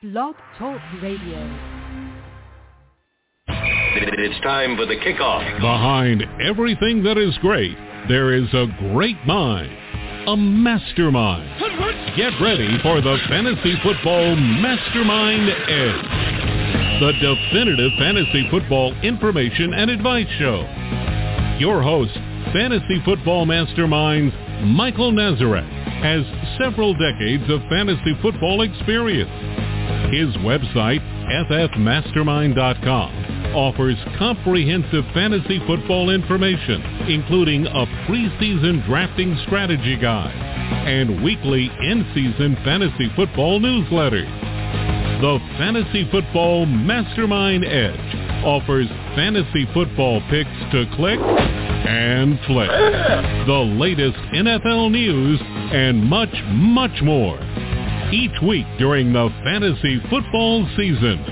Blog Talk Radio. It's time for the kickoff. Behind everything that is great, there is a great mind, a mastermind. Get ready for the Fantasy Football Mastermind Edge, the definitive fantasy football information and advice show. Your host, Fantasy Football Mastermind's Michael Nazarek, has several decades of fantasy football experience. His website, ffmastermind.com, offers comprehensive fantasy football information, including a preseason drafting strategy guide and weekly in-season fantasy football newsletters. The Fantasy Football Mastermind Edge offers fantasy football picks to click and flick, the latest NFL news, and much, much more each week during the fantasy football season.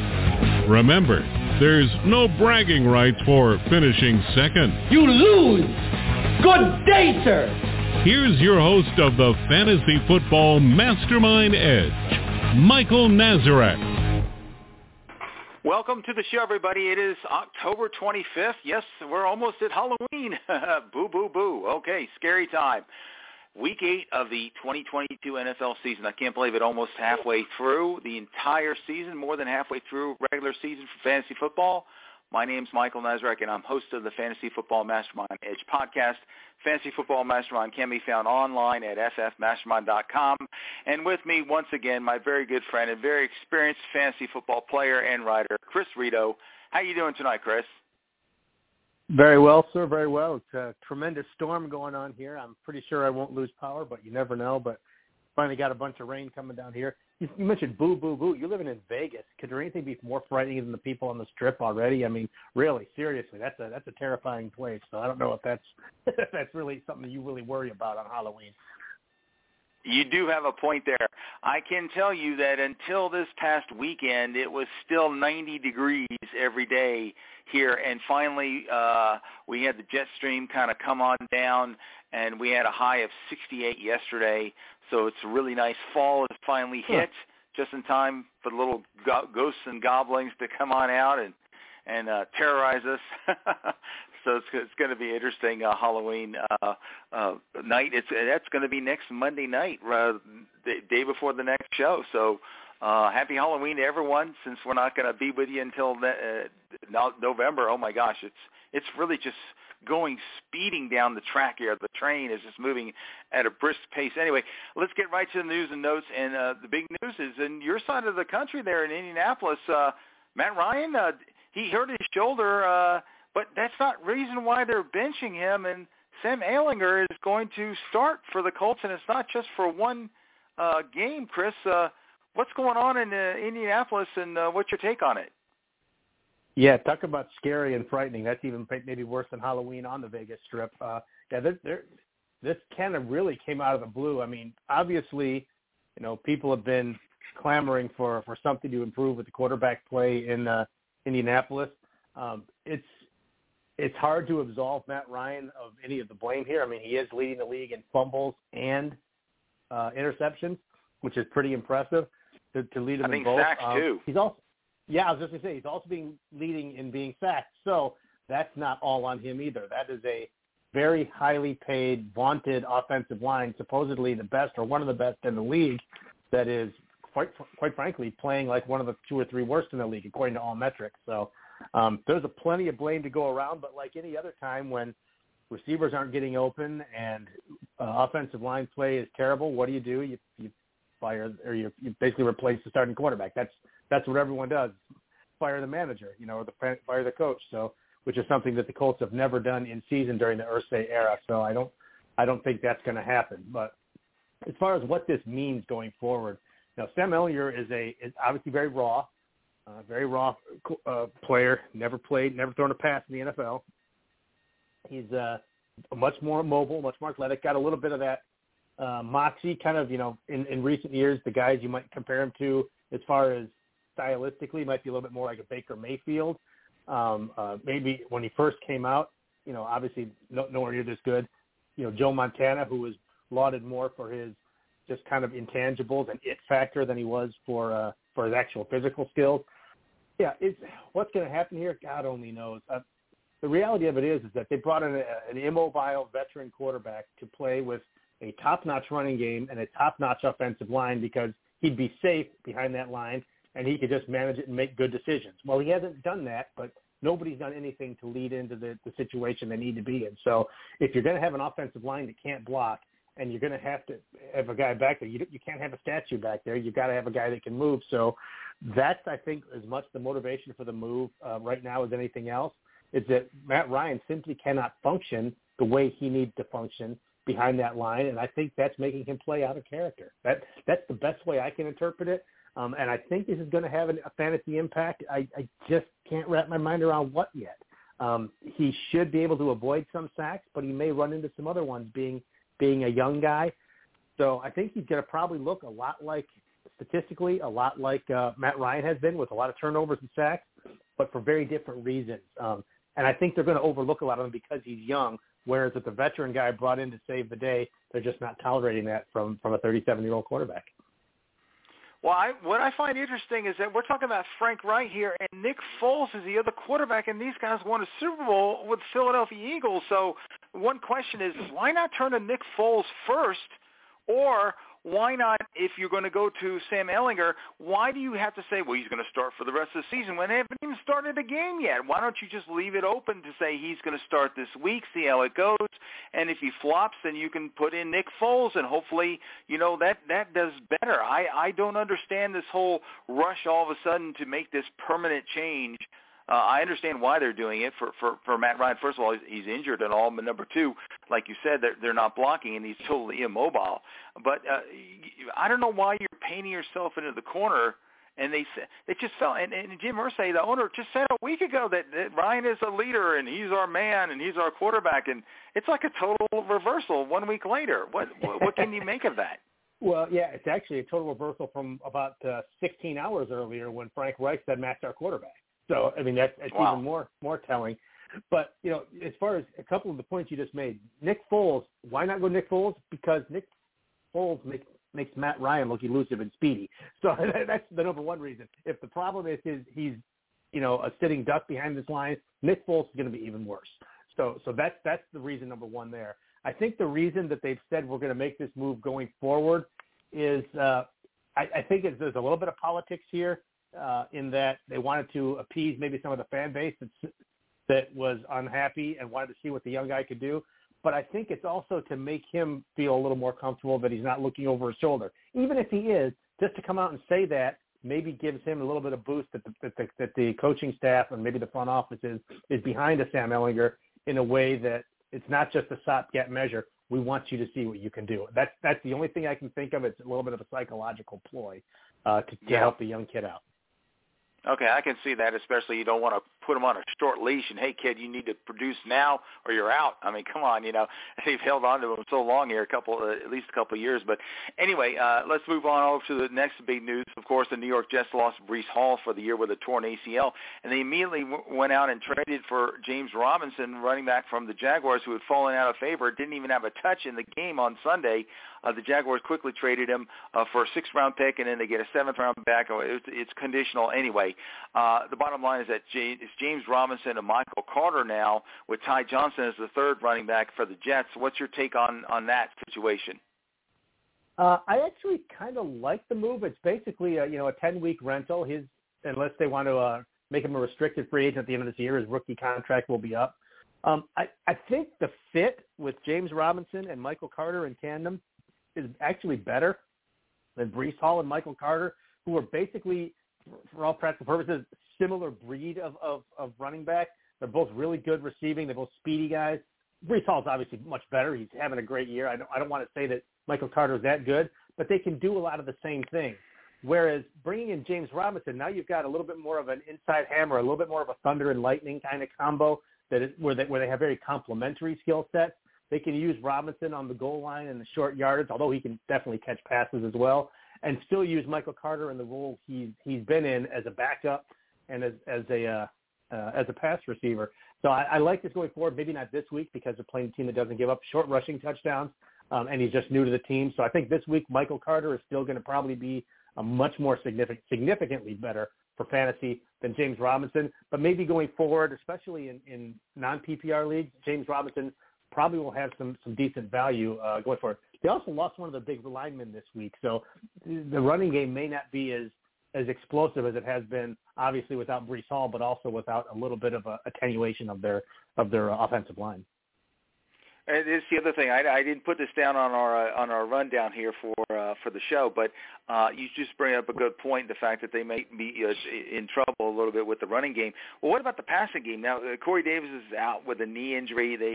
Remember, there's no bragging rights for finishing second. You lose! Good day, sir! Here's your host of the Fantasy Football Mastermind Edge, Michael Nazarek. Welcome to the show, everybody. It is October 25th. Yes, we're almost at Halloween. boo, boo, boo. Okay, scary time. Week eight of the 2022 NFL season. I can't believe it. Almost halfway through the entire season, more than halfway through regular season for fantasy football. My name's Michael Nazarek, and I'm host of the Fantasy Football Mastermind Edge podcast. Fantasy Football Mastermind can be found online at ffmastermind.com. And with me, once again, my very good friend and very experienced fantasy football player and writer, Chris Rito. How you doing tonight, Chris? Very well, sir. Very well. It's a tremendous storm going on here. I'm pretty sure I won't lose power, but you never know. But finally got a bunch of rain coming down here. You, you mentioned boo, boo, boo. You're living in Vegas. Could there anything be more frightening than the people on the strip already? I mean, really, seriously, that's a that's a terrifying place. So I don't know if that's if that's really something you really worry about on Halloween. You do have a point there. I can tell you that until this past weekend, it was still 90 degrees every day here, and finally uh, we had the jet stream kind of come on down, and we had a high of 68 yesterday. So it's a really nice fall has finally hit just in time for the little go- ghosts and goblins to come on out and and uh, terrorize us. so it's, it's going to be interesting uh, Halloween uh, uh, night. It's that's going to be next Monday night, uh, the day before the next show. So uh, happy Halloween to everyone. Since we're not going to be with you until the, uh, November, oh my gosh, it's it's really just going speeding down the track here. The train is just moving at a brisk pace. Anyway, let's get right to the news and notes. And uh, the big news is in your side of the country there in Indianapolis. Uh, Matt Ryan, uh, he hurt his shoulder, uh, but that's not reason why they're benching him. And Sam Ehlinger is going to start for the Colts, and it's not just for one uh, game. Chris, uh, what's going on in uh, Indianapolis, and uh, what's your take on it? Yeah, talk about scary and frightening. That's even maybe worse than Halloween on the Vegas Strip. Uh, yeah, this, this kind of really came out of the blue. I mean, obviously, you know, people have been clamoring for for something to improve with the quarterback play in uh, Indianapolis. Um, it's it's hard to absolve Matt Ryan of any of the blame here. I mean, he is leading the league in fumbles and uh, interceptions, which is pretty impressive to, to lead him I in both. Sacks um, too. He's also yeah, I was just gonna say he's also being leading in being sacked. So that's not all on him either. That is a very highly paid, vaunted offensive line, supposedly the best or one of the best in the league, that is quite quite frankly playing like one of the two or three worst in the league according to all metrics. So um, there's a plenty of blame to go around, but like any other time when receivers aren't getting open and uh, offensive line play is terrible, what do you do? You you fire or you, you basically replace the starting quarterback. That's that's what everyone does. Fire the manager, you know, or the fire the coach. So, which is something that the Colts have never done in season during the Irsay era. So I don't, I don't think that's going to happen. But as far as what this means going forward, now Sam Ehlinger is a is obviously very raw, uh, very raw uh, player. Never played, never thrown a pass in the NFL. He's uh, much more mobile, much more athletic. Got a little bit of that uh, moxie, kind of you know, in, in recent years, the guys you might compare him to as far as stylistically might be a little bit more like a Baker Mayfield. Um, uh, maybe when he first came out, you know, obviously no, nowhere near this good. You know, Joe Montana, who was lauded more for his just kind of intangibles and it factor than he was for uh, for his actual physical skills. Yeah, it's what's going to happen here. God only knows. Uh, the reality of it is, is that they brought in a, an immobile veteran quarterback to play with a top-notch running game and a top-notch offensive line because he'd be safe behind that line and he could just manage it and make good decisions. Well, he hasn't done that, but nobody's done anything to lead into the, the situation they need to be in. So if you're going to have an offensive line that can't block and you're going to have to have a guy back there, you, you can't have a statue back there. You've got to have a guy that can move. So that's, I think, as much the motivation for the move uh, right now as anything else is that Matt Ryan simply cannot function the way he needs to function behind that line, and I think that's making him play out of character. That that's the best way I can interpret it. Um, and I think this is going to have a fantasy impact. I, I just can't wrap my mind around what yet. Um, he should be able to avoid some sacks, but he may run into some other ones being being a young guy. So I think he's going to probably look a lot like statistically a lot like uh, Matt Ryan has been with a lot of turnovers and sacks, but for very different reasons. Um, and I think they're going to overlook a lot of them because he's young. Whereas if the veteran guy brought in to save the day, they're just not tolerating that from from a 37 year old quarterback. Well, I, what I find interesting is that we're talking about Frank Reich here, and Nick Foles is the other quarterback, and these guys won a Super Bowl with Philadelphia Eagles. So one question is, why not turn to Nick Foles first, or why not, if you're going to go to Sam Ehlinger, why do you have to say, well, he's going to start for the rest of the season when they haven't even started a game yet? Why don't you just leave it open to say he's going to start this week, see how it goes, and if he flops, then you can put in Nick Foles, and hopefully, you know, that, that does better. I, I don't understand this whole rush all of a sudden to make this permanent change uh, I understand why they're doing it for for for Matt Ryan. First of all, he's, he's injured and all, but number two, like you said, they're they're not blocking and he's totally immobile. But uh, I don't know why you're painting yourself into the corner. And they said they just felt, and, and Jim Irsay, the owner, just said a week ago that, that Ryan is a leader and he's our man and he's our quarterback, and it's like a total reversal one week later. What what, what can you make of that? Well, yeah, it's actually a total reversal from about uh, 16 hours earlier when Frank Reich said Matt's our quarterback. So I mean that's, that's wow. even more more telling. But you know, as far as a couple of the points you just made, Nick Foles, why not go Nick Foles? Because Nick Foles makes makes Matt Ryan look elusive and speedy. So that's the number one reason. If the problem is his he's you know a sitting duck behind this line, Nick Foles is going to be even worse. So so that's that's the reason number one there. I think the reason that they've said we're going to make this move going forward is uh, I, I think there's a little bit of politics here uh, in that they wanted to appease maybe some of the fan base that that was unhappy and wanted to see what the young guy could do. But I think it's also to make him feel a little more comfortable that he's not looking over his shoulder. Even if he is, just to come out and say that maybe gives him a little bit of boost that the, that the, that the coaching staff and maybe the front office is, is behind a Sam Ehlinger in a way that it's not just a stopgap measure. We want you to see what you can do. That's that's the only thing I can think of. It's a little bit of a psychological ploy uh, to, to yeah. help the young kid out. Okay, I can see that, especially you don't want to put them on a short leash and hey kid, you need to produce now or you're out. I mean, come on, you know they've held on to him so long here, a couple uh, at least a couple of years. But anyway, uh, let's move on over to the next big news. Of course, the New York Jets lost Breece Hall for the year with a torn ACL, and they immediately w- went out and traded for James Robinson, running back from the Jaguars, who had fallen out of favor, didn't even have a touch in the game on Sunday. Uh, the Jaguars quickly traded him uh, for a sixth-round pick, and then they get a seventh-round back. Oh, it's, conditional anyway. Uh, the bottom line is that James, it's James Robinson and Michael Carter now, with Ty Johnson as the third running back for the Jets. What's your take on on that situation? Uh, I actually kind of like the move. It's basically a, you know a ten week rental. His unless they want to uh, make him a restricted free agent at the end of this year, his rookie contract will be up. Um, I, I think the fit with James Robinson and Michael Carter in tandem is actually better than Breece Hall and Michael Carter, who are basically, for all practical purposes, similar breed of, of, of running back. They're both really good receiving. They're both speedy guys. Hall is obviously much better. He's having a great year. I don't, I don't want to say that Michael Carter is that good, but they can do a lot of the same things. Whereas bringing in James Robinson, now you've got a little bit more of an inside hammer, a little bit more of a thunder and lightning kind of combo that is where they where they have very complementary skill sets. They can use Robinson on the goal line and the short yardage, although he can definitely catch passes as well, and still use Michael Carter in the role he's he's been in as a backup and as as a uh, uh, as a pass receiver. So I, I like this going forward. Maybe not this week because they're playing a team that doesn't give up short rushing touchdowns, um, and he's just new to the team. So I think this week Michael Carter is still going to probably be a much more significant, significantly better for fantasy than James Robinson. But maybe going forward, especially in, in non-PPR leagues, James Robinson probably will have some some decent value uh, going forward. They also lost one of the big linemen this week, so the running game may not be as as explosive as it has been, obviously without Breece Hall, but also without a little bit of a attenuation of their of their offensive line. And it's the other thing. I, I didn't put this down on our uh, on our rundown here for uh, for the show, but uh, you just bring up a good point. The fact that they may be uh, in trouble a little bit with the running game. Well, what about the passing game? Now, uh, Corey Davis is out with a knee injury. They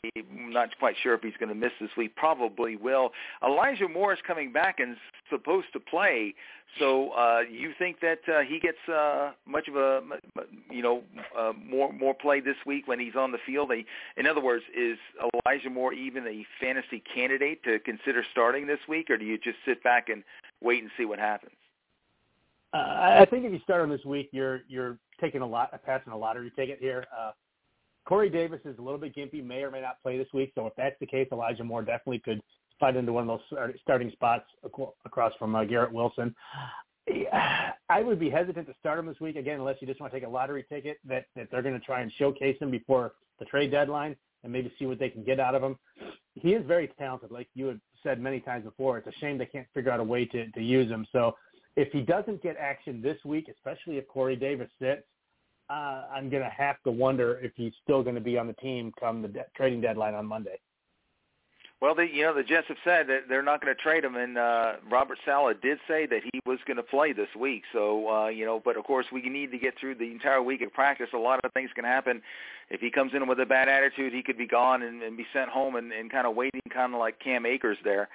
I'm not quite sure if he's going to miss this week. Probably will. Elijah Moore is coming back and supposed to play. So uh, you think that uh, he gets uh, much of a you know uh, more more play this week when he's on the field? In other words, is Elijah Moore even a fantasy candidate to consider starting this week, or do you just sit back and wait and see what happens? Uh, I think if you start him this week, you're you're taking a lot passing a lottery ticket here. Uh, Corey Davis is a little bit gimpy, may or may not play this week. So if that's the case, Elijah Moore definitely could slide into one of those starting spots across from uh, Garrett Wilson. I would be hesitant to start him this week again, unless you just want to take a lottery ticket that that they're going to try and showcase him before the trade deadline and maybe see what they can get out of him. He is very talented, like you had said many times before. It's a shame they can't figure out a way to to use him. So if he doesn't get action this week, especially if Corey Davis sits, uh, I'm going to have to wonder if he's still going to be on the team come the de- trading deadline on Monday. Well, the, you know, the Jets have said that they're not going to trade him, and uh, Robert Saleh did say that he was going to play this week. So, uh, you know, but of course we need to get through the entire week of practice. A lot of things can happen. If he comes in with a bad attitude, he could be gone and, and be sent home and, and kind of waiting, kind of like Cam Akers there.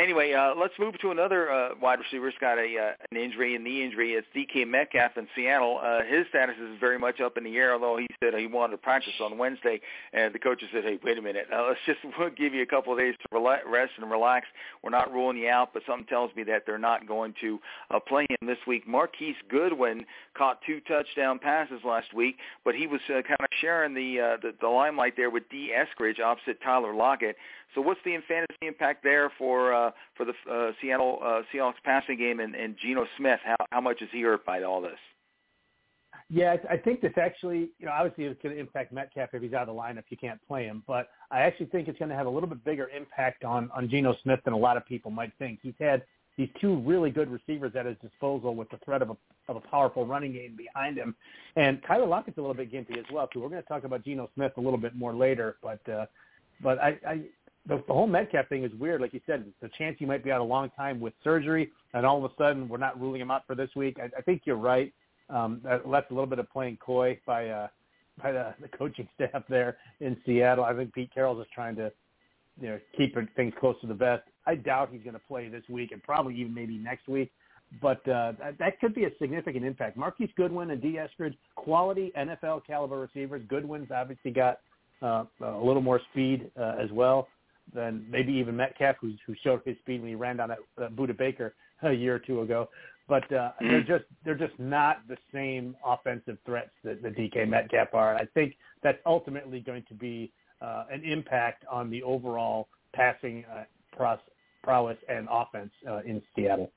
Anyway, uh, let's move to another uh, wide receiver. He's got a uh, an injury, a knee injury. It's DK Metcalf in Seattle. Uh, his status is very much up in the air. Although he said he wanted to practice on Wednesday, and the coaches said, "Hey, wait a minute. Uh, let's just we'll give you a couple of days to rest and relax. We're not ruling you out, but something tells me that they're not going to uh, play him this week." Marquise Goodwin caught two touchdown passes last week, but he was uh, kind of sharing the, uh, the the limelight there with Dee Eskridge opposite Tyler Lockett. So what's the fantasy impact there for uh, for the uh, Seattle uh, Seahawks passing game and, and Geno Smith? How, how much is he hurt by all this? Yeah, I think this actually, you know, obviously it's going to impact Metcalf if he's out of the lineup. You can't play him, but I actually think it's going to have a little bit bigger impact on on Geno Smith than a lot of people might think. He's had these two really good receivers at his disposal with the threat of a of a powerful running game behind him, and Tyler Lockett's a little bit gimpy as well. So we're going to talk about Geno Smith a little bit more later, but uh, but I, I the, the whole Metcalf thing is weird. Like you said, the chance he might be out a long time with surgery, and all of a sudden we're not ruling him out for this week. I, I think you're right. Um, that, left a little bit of playing coy by uh, by the, the coaching staff there in Seattle. I think Pete Carroll's just trying to you know keep things close to the vest. I doubt he's going to play this week, and probably even maybe next week. But uh, that, that could be a significant impact. Marquise Goodwin and D. Eskridge, quality NFL caliber receivers. Goodwin's obviously got uh, a little more speed uh, as well than maybe even Metcalf, who, who showed his speed when he ran down that uh, Budda Baker a year or two ago. But uh, mm-hmm. they're just they're just not the same offensive threats that the DK Metcalf are. And I think that's ultimately going to be uh, an impact on the overall passing uh, pros- prowess and offense uh, in Seattle.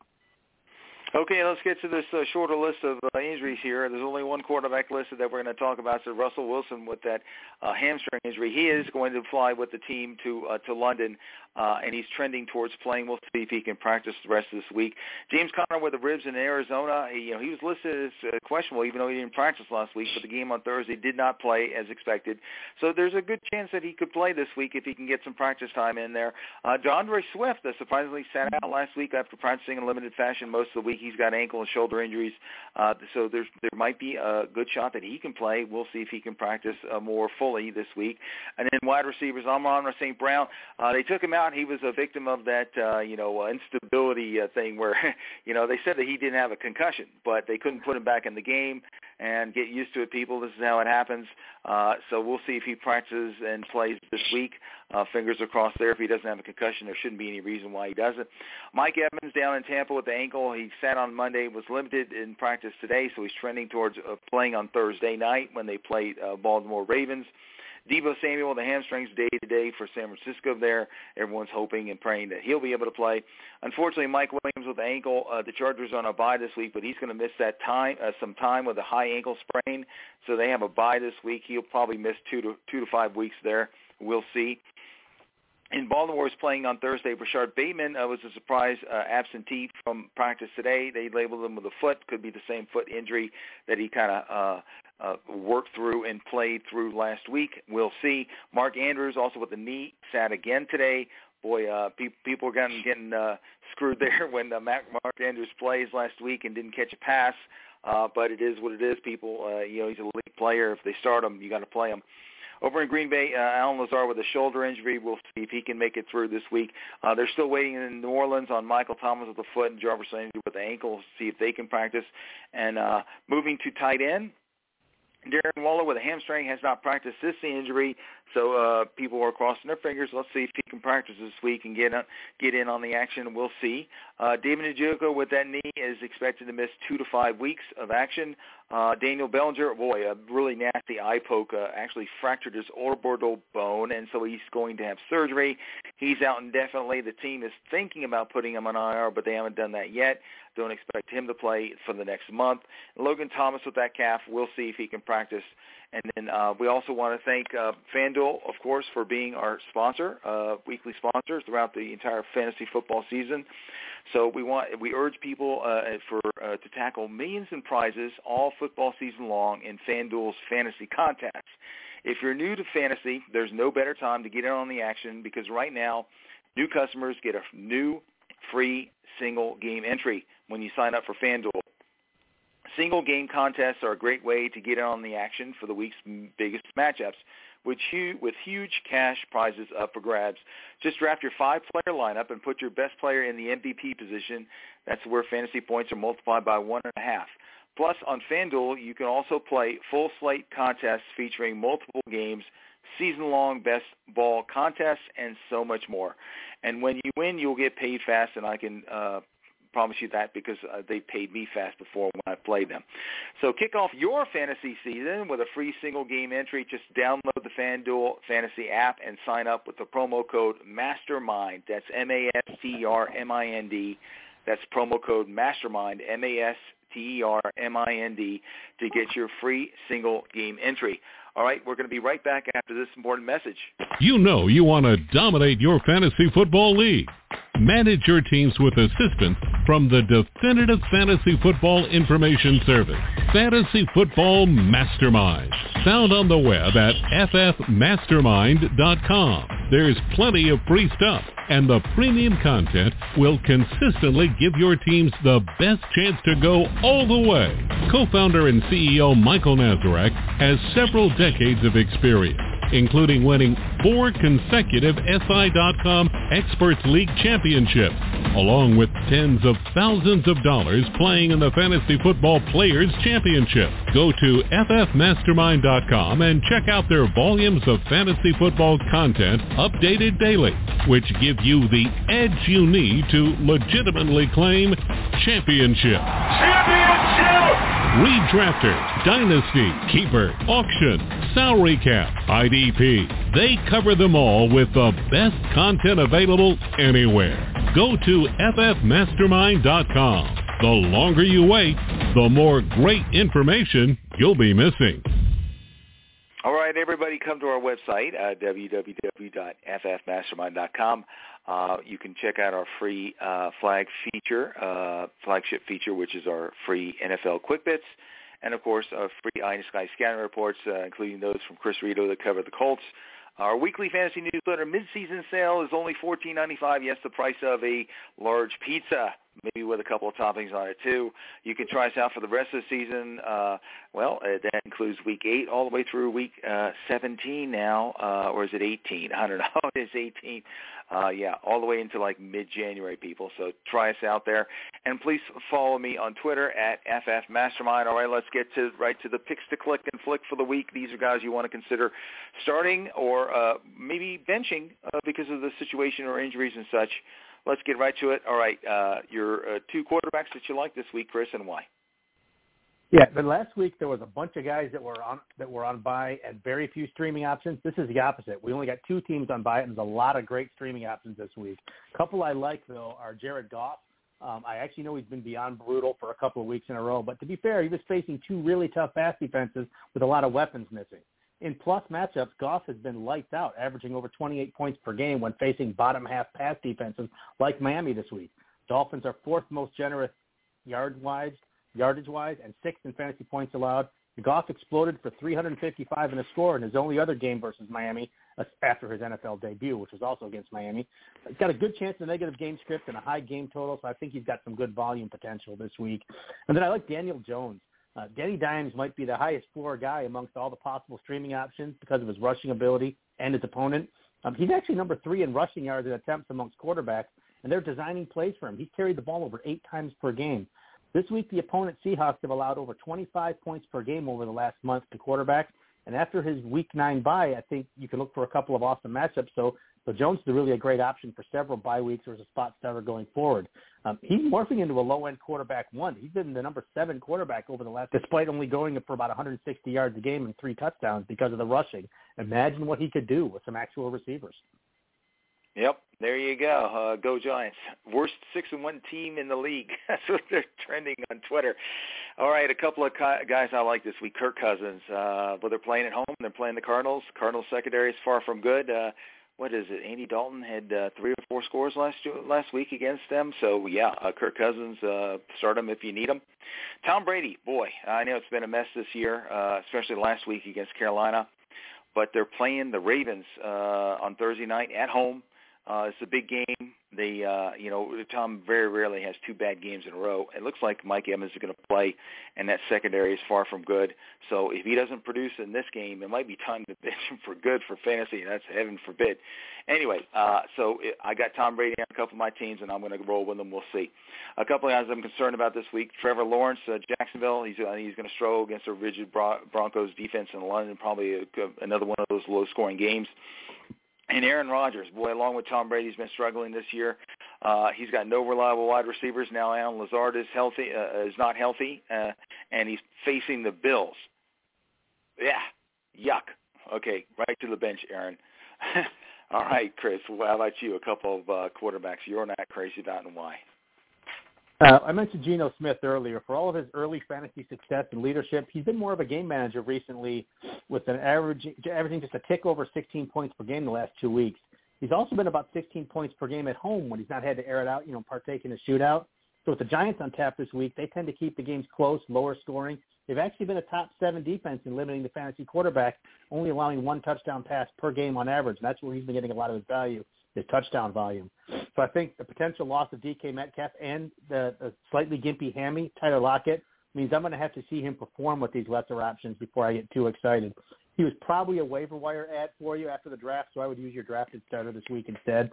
Okay, let's get to this uh, shorter list of uh, injuries here. There's only one quarterback listed that we're going to talk about. So Russell Wilson with that uh, hamstring injury. He is going to fly with the team to uh, to London uh, and he's trending towards playing. We'll see if he can practice the rest of this week. James Conner with the ribs in Arizona. He, you know, he was listed as uh, questionable, even though he didn't practice last week. But the game on Thursday did not play as expected. So there's a good chance that he could play this week if he can get some practice time in there. Uh, D'Andre Swift uh, surprisingly sat out last week after practicing in limited fashion most of the week. He's got ankle and shoulder injuries, uh, so there's there might be a good shot that he can play. We'll see if he can practice uh, more fully this week. And then wide receivers, Amon St. Brown. Uh, they took him out. He was a victim of that, uh, you know, instability uh, thing where, you know, they said that he didn't have a concussion, but they couldn't put him back in the game and get used to it, people. This is how it happens. Uh, so we'll see if he practices and plays this week. Uh, fingers are crossed there. If he doesn't have a concussion, there shouldn't be any reason why he doesn't. Mike Evans down in Tampa with the ankle. He sat on Monday, was limited in practice today, so he's trending towards uh, playing on Thursday night when they play uh, Baltimore Ravens. Deebo Samuel, the hamstrings day to day for San Francisco there. Everyone's hoping and praying that he'll be able to play. Unfortunately, Mike Williams with the ankle. Uh, the Chargers on a bye this week, but he's going to miss that time, uh, some time with a high ankle sprain. So they have a bye this week. He'll probably miss two to two to five weeks there. We'll see. In Baltimore is playing on Thursday. Rashod Bateman uh, was a surprise uh, absentee from practice today. They labeled him with a foot. Could be the same foot injury that he kind of uh, worked through and played through last week. We'll see. Mark Andrews also with the knee sat again today. Boy, uh, pe- people are getting, getting uh, screwed there when uh, Mark Andrews plays last week and didn't catch a pass. Uh, but it is what it is. People, uh, you know, he's a elite player. If they start him, you got to play him. Over in Green Bay, uh, Allen Lazard with a shoulder injury. We'll see if he can make it through this week. Uh, they're still waiting in New Orleans on Michael Thomas with the foot and Jarvis Landry with the ankle. See if they can practice. And uh, moving to tight end, Darren Waller with a hamstring has not practiced this injury, so uh, people are crossing their fingers. Let's see if he can practice this week and get uh, get in on the action. We'll see. Uh, David Njoku with that knee is expected to miss two to five weeks of action. Uh, Daniel Bellinger, boy, a really nasty eye poke, uh, actually fractured his orbital bone, and so he's going to have surgery. He's out indefinitely. The team is thinking about putting him on IR, but they haven't done that yet. Don't expect him to play for the next month. Logan Thomas with that calf, we'll see if he can practice. And then uh, we also want to thank uh, FanDuel, of course, for being our sponsor, uh, weekly sponsor throughout the entire fantasy football season. So we want we urge people uh, for uh, to tackle millions in prizes all football season long in FanDuel's fantasy contests. If you're new to fantasy, there's no better time to get in on the action because right now, new customers get a new free single game entry when you sign up for FanDuel. Single game contests are a great way to get in on the action for the week's biggest matchups with huge, cash prizes up for grabs. Just draft your five-player lineup and put your best player in the MVP position. That's where fantasy points are multiplied by one and a half. Plus, on FanDuel, you can also play full slate contests featuring multiple games, season-long best ball contests, and so much more. And when you win, you'll get paid fast, and I can uh, promise you that because uh, they paid me fast before when I played them. So kick off your fantasy season with a free single game entry. Just download the FanDuel Fantasy app and sign up with the promo code MASTERMIND. That's M-A-S-T-E-R-M-I-N-D. That's promo code MASTERMIND, M-A-S-T-E-R-M-I-N-D, to get your free single game entry. All right, we're going to be right back after this important message. You know you want to dominate your fantasy football league. Manage your teams with assistance from the definitive fantasy football information service, Fantasy Football Mastermind. Found on the web at ffmastermind.com. There's plenty of free stuff, and the premium content will consistently give your teams the best chance to go all the way. Co-founder and CEO Michael Nazarek has several decades of experience including winning four consecutive SI.com Experts League championships, along with tens of thousands of dollars playing in the Fantasy Football Players Championship. Go to ffmastermind.com and check out their volumes of fantasy football content updated daily, which give you the edge you need to legitimately claim championship. Championship! Redrafters, Dynasty, Keeper, Auction, Salary Cap, IDP. They cover them all with the best content available anywhere. Go to ffmastermind.com. The longer you wait, the more great information you'll be missing. Everybody, come to our website, uh, www.ffmastermind.com. Uh, you can check out our free uh, flag feature, uh, flagship feature, which is our free NFL Quick Bits, and of course, our free Eye in the Sky scanner reports, uh, including those from Chris Rito that cover the Colts. Our weekly fantasy newsletter mid-season sale is only $14.95. Yes, the price of a large pizza maybe with a couple of toppings on it too. You can try us out for the rest of the season. Uh, well, uh, that includes week eight all the way through week uh, 17 now, uh, or is it 18? I don't know. It's 18. Uh, yeah, all the way into like mid-January, people. So try us out there, and please follow me on Twitter at FF Mastermind. All right, let's get to right to the picks to click and flick for the week. These are guys you want to consider starting or uh, maybe benching uh, because of the situation or injuries and such let's get right to it. All right, uh, your uh, two quarterbacks that you like this week, Chris, and why? Yeah, but last week there was a bunch of guys that were on that were on bye and very few streaming options. This is the opposite. We only got two teams on bye, and there's a lot of great streaming options this week. A couple I like though are Jared Goff. Um, I actually know he's been beyond brutal for a couple of weeks in a row, but to be fair, he was facing two really tough pass defenses with a lot of weapons missing. In plus matchups, Goff has been lights out, averaging over 28 points per game when facing bottom half pass defenses like Miami this week. Dolphins are fourth most generous yard wise yardage-wise, and sixth in fantasy points allowed. Goff exploded for 355 in a score in his only other game versus Miami uh, after his NFL debut, which was also against Miami. He's got a good chance of negative game script and a high game total, so I think he's got some good volume potential this week. And then I like Daniel Jones. Uh, Danny Dimes might be the highest floor guy amongst all the possible streaming options because of his rushing ability and his opponent. Um, he's actually number three in rushing yards and attempts amongst quarterbacks, and they're designing plays for him. He's carried the ball over eight times per game. This week, the opponent Seahawks have allowed over 25 points per game over the last month to quarterbacks. And after his Week Nine bye, I think you can look for a couple of awesome matchups. So, so Jones is really a great option for several bye weeks or as a spot starter going forward. Um, he's morphing into a low-end quarterback one. He's been the number seven quarterback over the last, despite only going for about 160 yards a game and three touchdowns because of the rushing. Imagine what he could do with some actual receivers. Yep, there you go. Uh, go Giants. Worst six and one team in the league. That's what they're trending on Twitter. All right, a couple of guys I like this week. Kirk Cousins. Uh, well, they're playing at home. They're playing the Cardinals. Cardinals secondary is far from good. Uh, what is it? Andy Dalton had uh, three or four scores last last week against them. So yeah, uh, Kirk Cousins, uh, start him if you need him. Tom Brady, boy, I know it's been a mess this year, uh, especially last week against Carolina. But they're playing the Ravens uh, on Thursday night at home. Uh, it's a big game. They, uh, you know, Tom very rarely has two bad games in a row. It looks like Mike Evans is going to play, and that secondary is far from good. So if he doesn't produce in this game, it might be time to bench him for good for fantasy. That's heaven forbid. Anyway, uh, so it, I got Tom Brady on a couple of my teams, and I'm going to roll with them. We'll see. A couple of guys I'm concerned about this week. Trevor Lawrence, uh, Jacksonville. He's uh, he's going to struggle against a rigid Bron- Broncos defense in London. Probably a, another one of those low-scoring games. And Aaron Rodgers, boy, along with Tom Brady, has been struggling this year. Uh, he's got no reliable wide receivers now. Allen Lazard is healthy, uh, is not healthy, uh, and he's facing the Bills. Yeah, yuck. Okay, right to the bench, Aaron. All right, Chris. Well, how about you? A couple of uh, quarterbacks you're not crazy about, and why? Uh, I mentioned Geno Smith earlier. For all of his early fantasy success and leadership, he's been more of a game manager recently, with an average averaging just a tick over 16 points per game the last two weeks. He's also been about 16 points per game at home when he's not had to air it out, you know, partake in a shootout. So with the Giants on tap this week, they tend to keep the games close, lower scoring. They've actually been a top seven defense in limiting the fantasy quarterback, only allowing one touchdown pass per game on average. And that's where he's been getting a lot of his value his touchdown volume. So I think the potential loss of DK Metcalf and the, the slightly gimpy hammy Tyler Lockett means I'm going to have to see him perform with these lesser options before I get too excited. He was probably a waiver wire ad for you after the draft, so I would use your drafted starter this week instead.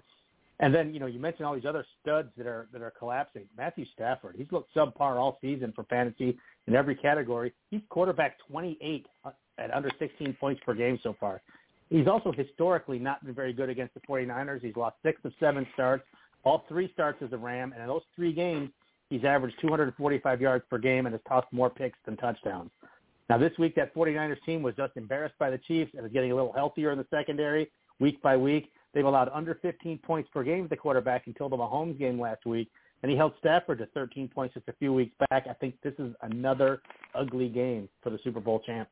And then, you know, you mentioned all these other studs that are that are collapsing. Matthew Stafford, he's looked subpar all season for fantasy in every category. He's quarterback 28 uh, at under 16 points per game so far. He's also historically not been very good against the 49ers. He's lost six of seven starts, all three starts as a Ram, and in those three games, he's averaged 245 yards per game and has tossed more picks than touchdowns. Now, this week, that 49ers team was just embarrassed by the Chiefs and is getting a little healthier in the secondary week by week. They've allowed under 15 points per game to the quarterback until the Mahomes game last week, and he held Stafford to 13 points just a few weeks back. I think this is another ugly game for the Super Bowl champ.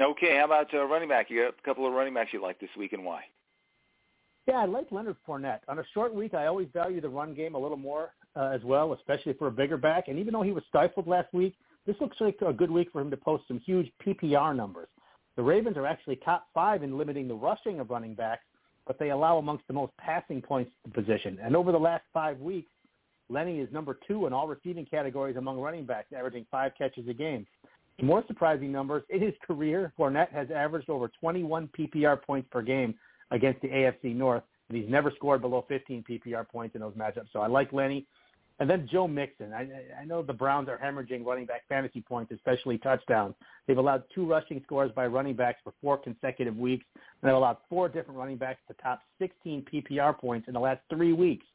Okay, how about uh, running back? You got a couple of running backs you like this week, and why? Yeah, I like Leonard Fournette. On a short week, I always value the run game a little more uh, as well, especially for a bigger back. And even though he was stifled last week, this looks like a good week for him to post some huge PPR numbers. The Ravens are actually top five in limiting the rushing of running backs, but they allow amongst the most passing points to position. And over the last five weeks, Lenny is number two in all receiving categories among running backs, averaging five catches a game. More surprising numbers, in his career, Fournette has averaged over 21 PPR points per game against the AFC North, and he's never scored below 15 PPR points in those matchups. So I like Lenny. And then Joe Mixon. I, I know the Browns are hemorrhaging running back fantasy points, especially touchdowns. They've allowed two rushing scores by running backs for four consecutive weeks, and they've allowed four different running backs to top 16 PPR points in the last three weeks.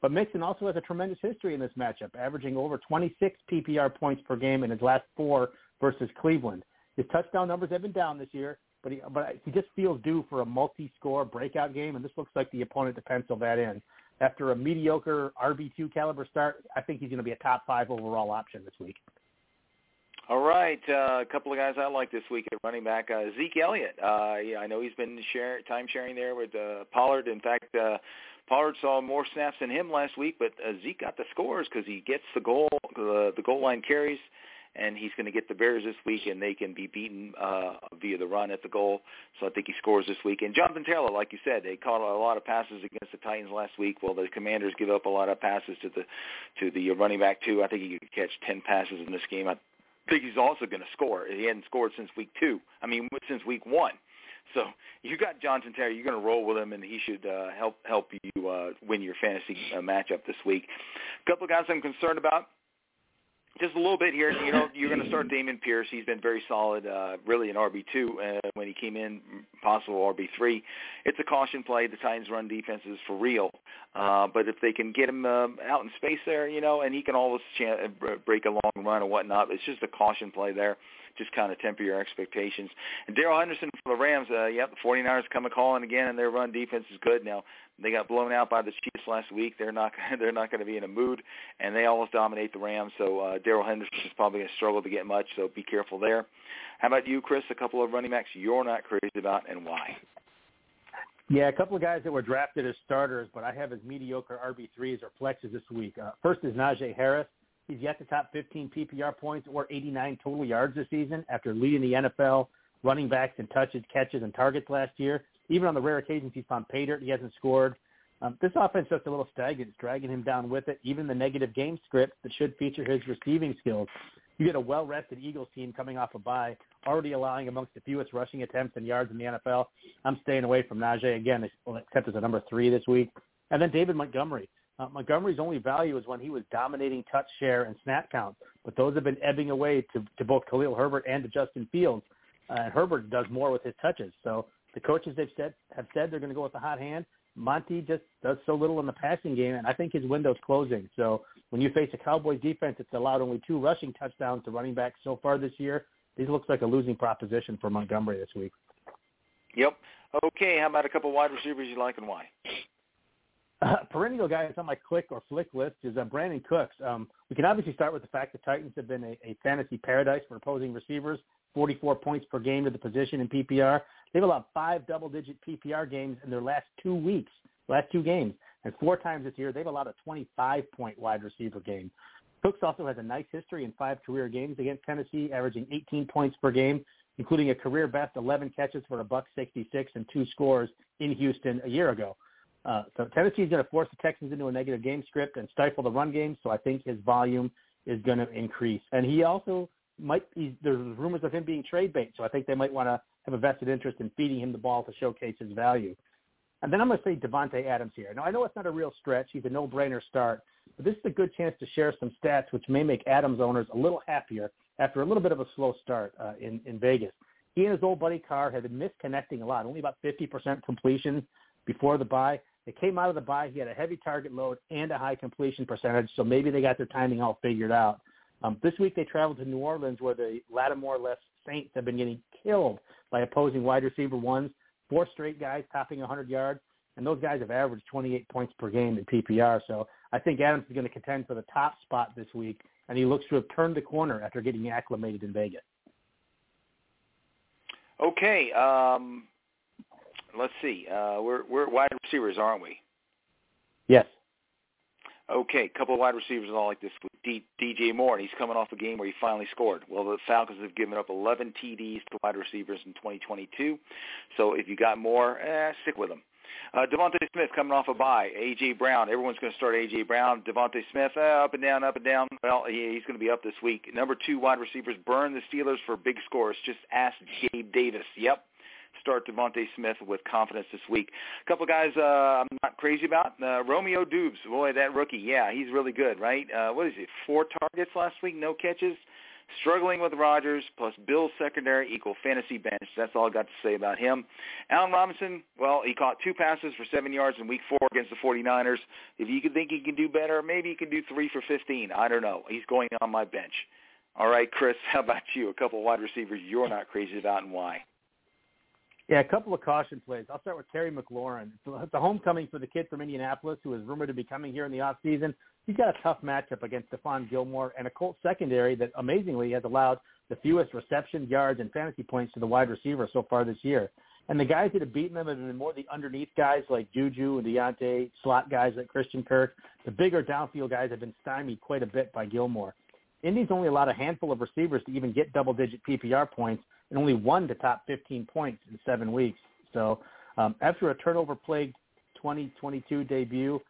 But Mixon also has a tremendous history in this matchup, averaging over 26 PPR points per game in his last four versus Cleveland. His touchdown numbers have been down this year, but he, but he just feels due for a multi-score breakout game, and this looks like the opponent to pencil that in. After a mediocre RB2 caliber start, I think he's going to be a top five overall option this week. All right, uh, a couple of guys I like this week at running back. Uh, Zeke Elliott. Uh, yeah, I know he's been share, time sharing there with uh, Pollard. In fact, uh, Pollard saw more snaps than him last week, but uh, Zeke got the scores because he gets the goal, uh, the goal line carries, and he's going to get the Bears this week, and they can be beaten uh, via the run at the goal. So I think he scores this week. And Jonathan Taylor, like you said, they caught a lot of passes against the Titans last week. Well, the Commanders give up a lot of passes to the to the running back too. I think he could catch ten passes in this game. I think he's also going to score. He hadn't scored since week two. I mean, since week one. So you got Jonathan Terry. You're going to roll with him, and he should uh, help help you uh, win your fantasy uh, matchup this week. A couple of guys I'm concerned about just a little bit here. You know, you're going to start Dameon Pierce. He's been very solid, uh, really an RB two uh, when he came in, possible RB three. It's a caution play. The Titans' run defense is for real, uh, but if they can get him uh, out in space there, you know, and he can always ch- break a long run or whatnot, it's just a caution play there just kind of temper your expectations. And Darrell Henderson for the Rams, uh, yep, the 49ers come a calling again, and their run defense is good. Now they got blown out by the Chiefs last week. They're not they're not going to be in a mood, and they almost dominate the Rams. So uh, Darrell Henderson is probably going to struggle to get much. So be careful there. How about you, Chris? A couple of running backs you're not crazy about, and why? Yeah, a couple of guys that were drafted as starters, but I have as mediocre RB3s or flexes this week. Uh, first is Najee Harris. He's yet to top 15 PPR points or 89 total yards this season after leading the NFL running backs in touches, catches, and targets last year. Even on the rare occasions he's found pay dirt, he hasn't scored. Um, this offense just a little stagnant. Dragging him down with it. Even the negative game script that should feature his receiving skills. You get a well-rested Eagles team coming off a bye, already allowing amongst the fewest rushing attempts and yards in the NFL. I'm staying away from Najee again, except as a number three this week. And then David Montgomery. Uh, Montgomery's only value is when he was dominating touch share and snap count, but those have been ebbing away to, to both Khalil Herbert and to Justin Fields. Uh, and Herbert does more with his touches. So the coaches they've said have said they're going to go with the hot hand. Monty just does so little in the passing game, and I think his window's closing. So when you face a Cowboys defense that's allowed only two rushing touchdowns to running backs so far this year, this looks like a losing proposition for Montgomery this week. Yep. Okay, how about a couple wide receivers you like and why? uh, perennial guy that's on my click or flick list is uh, Brandin Cooks. Um, we can obviously start with the fact the Titans have been a, a fantasy paradise for opposing receivers, 44 points per game to the position in PPR. They've allowed five double-digit PPR games in their last two weeks, last two games, and four times this year they've allowed a 25-point wide receiver game. Cooks also has a nice history in five career games against Tennessee, averaging 18 points per game, including a career best 11 catches for a buck 66 and two scores in Houston a year ago. Uh, so Tennessee is going to force the Texans into a negative game script and stifle the run game. So I think his volume is going to increase. And he also might be, there's rumors of him being trade bait. So I think they might want to have a vested interest in feeding him the ball to showcase his value. And then I'm going to say Davante Adams here. Now I know it's not a real stretch. He's a no-brainer start, but this is a good chance to share some stats which may make Adams owners a little happier after a little bit of a slow start uh, in, in Vegas. He and his old buddy Carr have been misconnecting a lot, only about 50% completion before the bye. They came out of the bye. He had a heavy target load and a high completion percentage, so maybe they got their timing all figured out. Um, this week they traveled to New Orleans where the Lattimore less Saints have been getting killed by opposing wide receiver ones. Four straight guys topping 100 yards, and those guys have averaged 28 points per game in PPR. So I think Adams is going to contend for the top spot this week, and he looks to have turned the corner after getting acclimated in Vegas. Okay, um, let's see. Uh, we're we're wide receivers, aren't we? Yes. Okay, a couple of wide receivers all like this. D, DJ Moore, and he's coming off a game where he finally scored. Well, the Falcons have given up 11 TDs to wide receivers in 2022. So if you got Moore, eh, stick with them. Uh, DeVonta Smith coming off a bye. A.J. Brown. Everyone's going to start A.J. Brown. DeVonta Smith, uh, up and down, up and down. Well, he, he's going to be up this week. Number two wide receivers burn the Steelers for big scores. Just ask Gabe Davis. Yep, start DeVonta Smith with confidence this week. A couple guys uh, I'm not crazy about. Uh, Romeo Doubs, boy, that rookie, yeah, he's really good, right? Uh, what is it? Four targets last week, no catches. Struggling with Rodgers plus Bill's secondary equal fantasy bench. That's all I got to say about him. Allen Robinson, well, he caught two passes for seven yards in week four against the 49ers. If you can think he can do better, maybe he can do three for 15. I don't know. He's going on my bench. All right, Chris, how about you? A couple wide receivers you're not crazy about and why? Yeah, a couple of caution plays. I'll start with Terry McLaurin. It's a homecoming for the kid from Indianapolis who is rumored to be coming here in the offseason. He's got a tough matchup against Stephon Gilmore and a Colts secondary that amazingly has allowed the fewest reception yards and fantasy points to the wide receiver so far this year. And the guys that have beaten them have been more the underneath guys like Juju and Diontae, slot guys like Christian Kirk. The bigger downfield guys have been stymied quite a bit by Gilmore. Indy's only allowed a handful of receivers to even get double-digit PPR points, and only one to top 15 points in seven weeks. So um, after a turnover-plagued 2022 debut,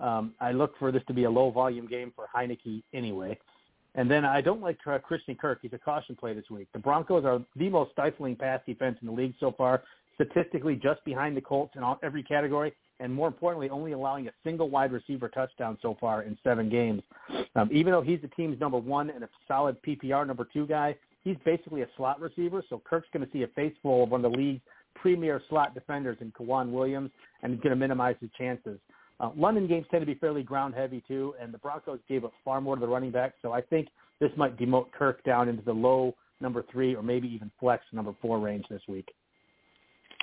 um, I look for this to be a low-volume game for Heinicke anyway. And then I don't like uh, Christian Kirk. He's a caution play this week. The Broncos are the most stifling pass defense in the league so far, statistically just behind the Colts in all, every category and more importantly, only allowing a single wide receiver touchdown so far in seven games. Um, even though he's the team's number one and a solid PPR number two guy, he's basically a slot receiver. So Kirk's going to see a face full of one of the league's premier slot defenders in K'Waun Williams, and he's going to minimize his chances. Uh, London games tend to be fairly ground heavy too, and the Broncos gave up far more to the running back. So I think this might demote Kirk down into the low number three or maybe even flex number four range this week.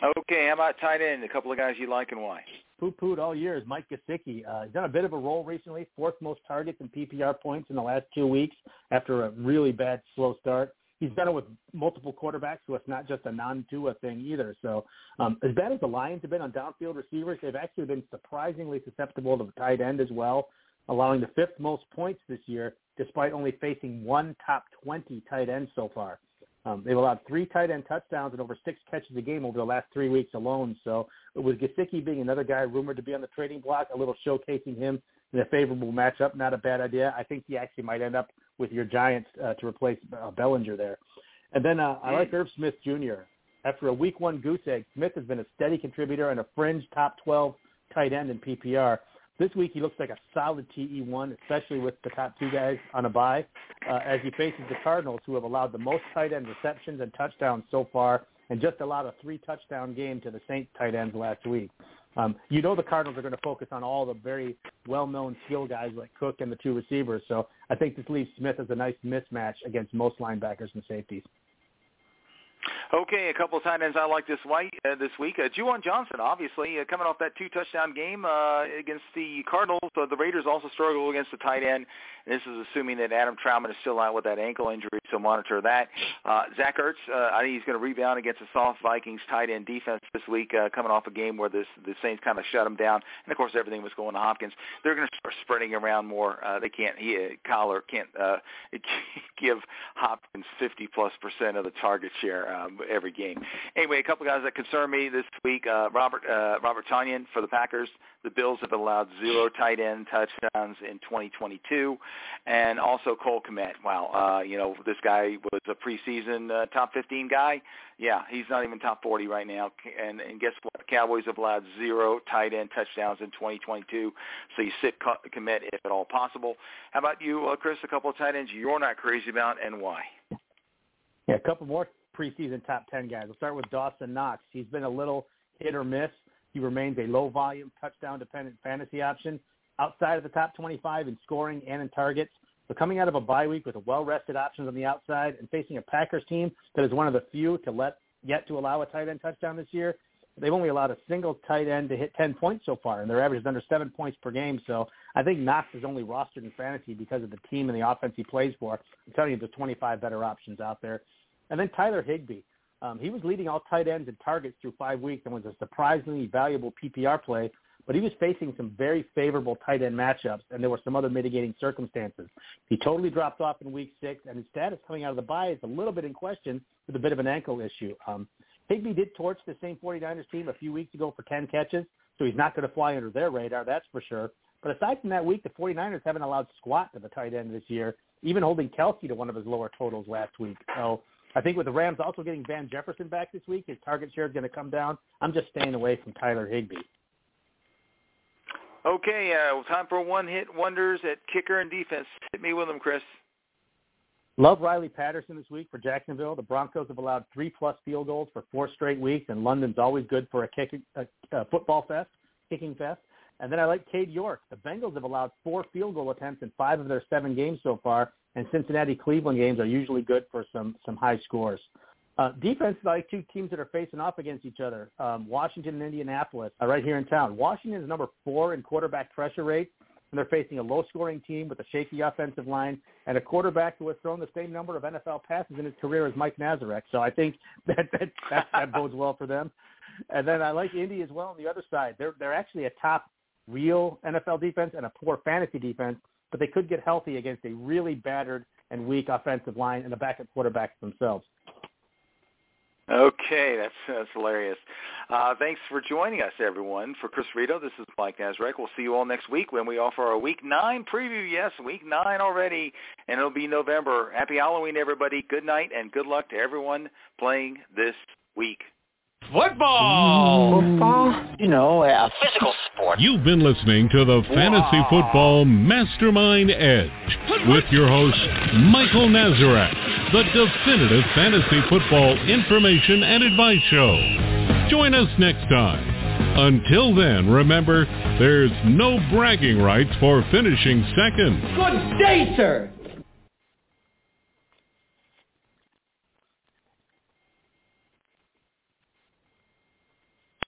Okay, how about tight end? A couple of guys you like and why? Poo-pooed all year is Mike Gesicki. Uh, he's done a bit of a roll recently, fourth most targets and PPR points in the last two weeks after a really bad slow start. He's done it with multiple quarterbacks, so it's not just a non-Tua thing either. So um, as bad as the Lions have been on downfield receivers, they've actually been surprisingly susceptible to the tight end as well, allowing the fifth most points this year despite only facing one top 20 tight end so far. Um, they've allowed three tight end touchdowns and over six catches a game over the last three weeks alone. So with Gesicki being another guy rumored to be on the trading block, a little showcasing him in a favorable matchup, not a bad idea. I think he actually might end up with your Giants uh, to replace uh, Bellinger there. And then uh, I like Irv Smith Jr. After a week one goose egg, Smith has been a steady contributor and a fringe top 12 tight end in PPR. This week he looks like a solid TE1, especially with the top two guys on a bye, uh, as he faces the Cardinals, who have allowed the most tight end receptions and touchdowns so far, and just allowed a three touchdown game to the Saints tight ends last week. Um, you know the Cardinals are going to focus on all the very well-known skill guys like Cook and the two receivers. So I think this leaves Smith as a nice mismatch against most linebackers and safeties. Okay, a couple of tight ends I like this white uh, this week. Uh, Juwan Johnson, obviously, uh, coming off that two touchdown game uh, against the Cardinals. Uh, the Raiders also struggle against the tight end. And this is assuming that Adam Trautman is still out with that ankle injury, so monitor that. Uh, Zach Ertz, uh, I think he's going to rebound against the soft Vikings tight end defense this week, uh, coming off a game where this, the Saints kind of shut him down. And of course, everything was going to Hopkins. They're going to start spreading around more. Uh, they can't. He, uh, Kyler can't uh, give Hopkins 50 plus percent of the target share um, every game. Anyway, a couple guys that concern me this week: uh, Robert uh, Robert Tonyan for the Packers. The Bills have allowed zero tight end touchdowns in 2022, and also Cole Kmet. Wow, uh, you know this guy was a preseason uh, top 15 guy. Yeah, he's not even top 40 right now. And, and guess what? The Cowboys have allowed zero tight end touchdowns in 2022. So you sit Kmet if at all possible. How about you, uh, Chris? A couple of tight ends you're not crazy about, and why? Yeah, a couple more preseason top 10 guys. We'll start with Dawson Knox. He's been a little hit or miss. He remains a low volume, touchdown dependent fantasy option outside of the top 25 in scoring and in targets. So coming out of a bye week with a well-rested options on the outside and facing a Packers team that is one of the few to let yet to allow a tight end touchdown this year, they've only allowed a single tight end to hit 10 points so far, and their average is under seven points per game. So I think Knox is only rostered in fantasy because of the team and the offense he plays for. I'm telling you, there's 25 better options out there. And then Tyler Higbee. Um, he was leading all tight ends in targets through five weeks and was a surprisingly valuable PPR play, but he was facing some very favorable tight end matchups, and there were some other mitigating circumstances. He totally dropped off in week six, and his status coming out of the bye is a little bit in question with a bit of an ankle issue. Um, Higbee did torch the same 49ers team a few weeks ago for 10 catches, so he's not going to fly under their radar, that's for sure. But aside from that week, the 49ers haven't allowed squat to the tight end this year, even holding Kelce to one of his lower totals last week. So I think with the Rams also getting Van Jefferson back this week, his target share is going to come down. I'm just staying away from Tyler Higbee. Okay, uh, time for one hit wonders at kicker and defense. Hit me with them, Chris. Love Riley Patterson this week for Jacksonville. The Broncos have allowed three-plus field goals for four straight weeks, and London's always good for a, kick, a, a football fest, kicking fest. And then I like Cade York. The Bengals have allowed four field goal attempts in five of their seven games so far, and Cincinnati Cleveland games are usually good for some some high scores. Uh, defense, I like two teams that are facing off against each other. Um, Washington and Indianapolis, uh, right here in town. Washington is number four in quarterback pressure rate, and they're facing a low-scoring team with a shaky offensive line and a quarterback who has thrown the same number of NFL passes in his career as Mike Nazarek. So I think that that, that, that bodes well for them. And then I like Indy as well on the other side. They're they're actually a top real NFL defense and a poor fantasy defense, but they could get healthy against a really battered and weak offensive line and the backup quarterbacks themselves. Okay, that's that's hilarious. Uh, thanks for joining us, everyone. For Chris Rito, this is Mike Nazarek. We'll see you all next week when we offer our Week 9 preview. Yes, Week 9 already, and it'll be November. Happy Halloween, everybody. Good night, and good luck to everyone playing this week. Football! Football? You know, a physical sport. You've been listening to the Fantasy Football Mastermind Edge with your host, Michael Nazarek, the definitive fantasy football information and advice show. Join us next time. Until then, remember, there's no bragging rights for finishing second. Good day, sir.